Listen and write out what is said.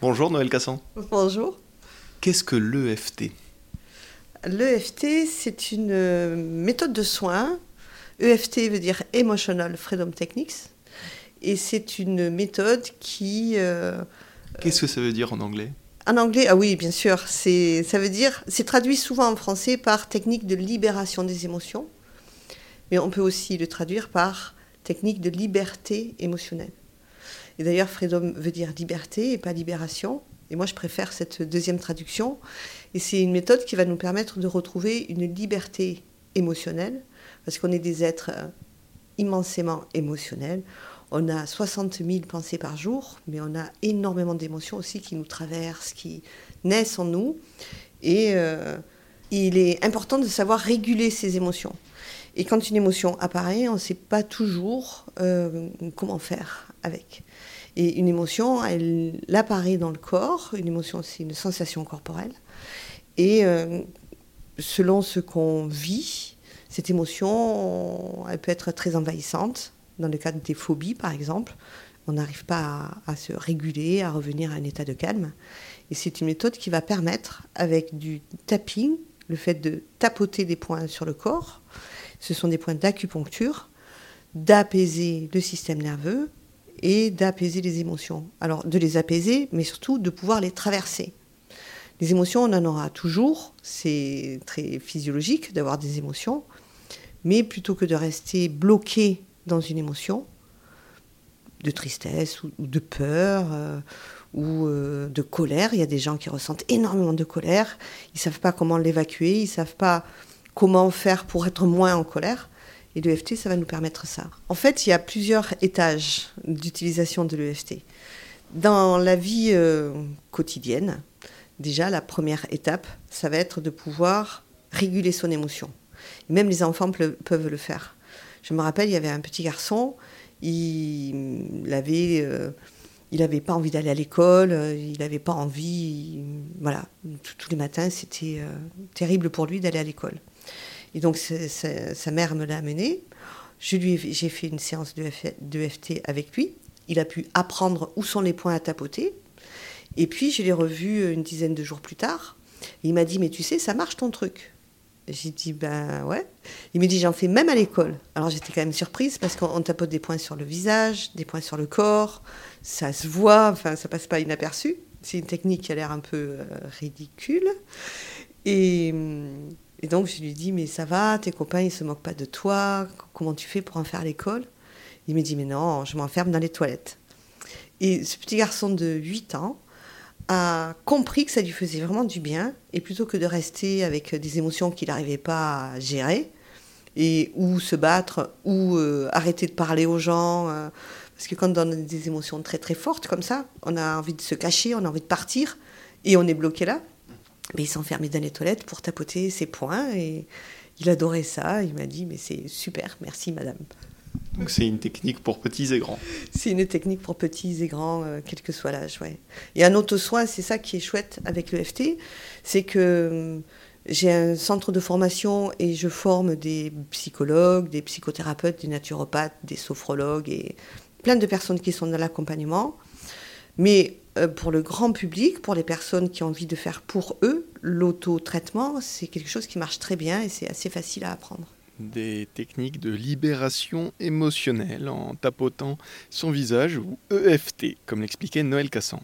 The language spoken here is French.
Bonjour Noël Cassan. Bonjour. Qu'est-ce que l'EFT L'EFT, c'est une euh, méthode de soins. EFT veut dire Emotional Freedom Techniques. Et c'est une méthode qui... euh, Qu'est-ce que ça veut dire en anglais? En anglais, ah oui, bien sûr, c'est, ça veut dire, c'est traduit souvent en français par technique de libération des émotions, mais on peut aussi le traduire par technique de liberté émotionnelle. Et d'ailleurs, freedom veut dire liberté et pas libération. Et moi, je préfère cette deuxième traduction. Et c'est une méthode qui va nous permettre de retrouver une liberté émotionnelle, parce qu'on est des êtres euh, immensément émotionnels. On a 60 000 pensées par jour, mais on a énormément d'émotions aussi qui nous traversent, qui naissent en nous. Et euh, il est important de savoir réguler ces émotions. Et quand une émotion apparaît, on ne sait pas toujours euh, comment faire avec. Et une émotion, elle apparaît dans le corps. Une émotion, c'est une sensation corporelle. Et euh, selon ce qu'on vit, cette émotion, elle peut être très envahissante. Dans le cadre des phobies, par exemple, on n'arrive pas à, à, se réguler, à revenir à un état de calme. Et c'est une méthode qui va permettre, avec du tapping, le fait de tapoter des points sur le corps, ce sont des points d'acupuncture, d'apaiser le système nerveux et d'apaiser les émotions. Alors de les apaiser, mais surtout de pouvoir les traverser. Les émotions, on en aura toujours, c'est très physiologique d'avoir des émotions, mais plutôt que de rester bloqué dans une émotion, de tristesse ou, de peur euh, ou euh, de colère, il y a des gens qui ressentent énormément de colère, ils ne savent pas comment l'évacuer, ils ne savent pas comment faire pour être moins en colère. Et l'EFT, ça va nous permettre ça. En fait, il y a plusieurs étages d'utilisation de l'EFT. Dans la vie euh, quotidienne, déjà, la première étape, ça va être de pouvoir réguler son émotion. Même les enfants peuvent le faire. Je me rappelle, il y avait un petit garçon, il avait... Euh, il n'avait pas envie d'aller à l'école, il n'avait pas envie, il, voilà, tous les matins c'était euh, terrible pour lui d'aller à l'école. Et donc sa mère me l'a amené. J'ai fait une séance de, de FT avec lui. Il a pu apprendre où sont les points à tapoter. Et puis je l'ai revu une dizaine de jours plus tard. il m'a dit mais tu sais ça marche ton truc. J'ai dit ben ouais. Il me dit j'en fais même à l'école. Alors j'étais quand même surprise parce qu'on tapote des points sur le visage, des points sur le corps, ça se voit, enfin ça passe pas inaperçu. C'est une technique qui a l'air un peu euh, ridicule. Et, et, donc je lui dis mais ça va, tes copains ils se moquent pas de toi, comment tu fais pour en faire l'école? Il me dit mais non, je m'enferme dans les toilettes. Et ce petit garçon de 8 ans, a compris que ça lui faisait vraiment du bien, et plutôt que de rester avec des émotions qu'il n'arrivait pas à gérer, et ou se battre, ou euh, arrêter de parler aux gens, euh, parce que quand on a des émotions très très fortes comme ça, on a envie de se cacher, on a envie de partir, et on est bloqué là. Mais il s'enfermait dans les toilettes pour tapoter ses poings, et il adorait ça. Il m'a dit, mais c'est super, merci madame. Donc c'est une technique pour petits et grands. C'est une technique pour petits et grands, euh, quel que soit l'âge, ouais. Et un auto-soin, c'est ça qui est chouette avec le FT, c'est que euh, j'ai un centre de formation et je forme des psychologues, des psychothérapeutes, des naturopathes, des sophrologues et plein de personnes qui sont dans l'accompagnement. Mais euh, pour le grand public, pour les personnes qui ont envie de faire pour eux, l'auto-traitement, c'est quelque chose qui marche très bien et c'est assez facile à apprendre des techniques de libération émotionnelle en tapotant son visage ou EFT, comme l'expliquait Noël Cassan.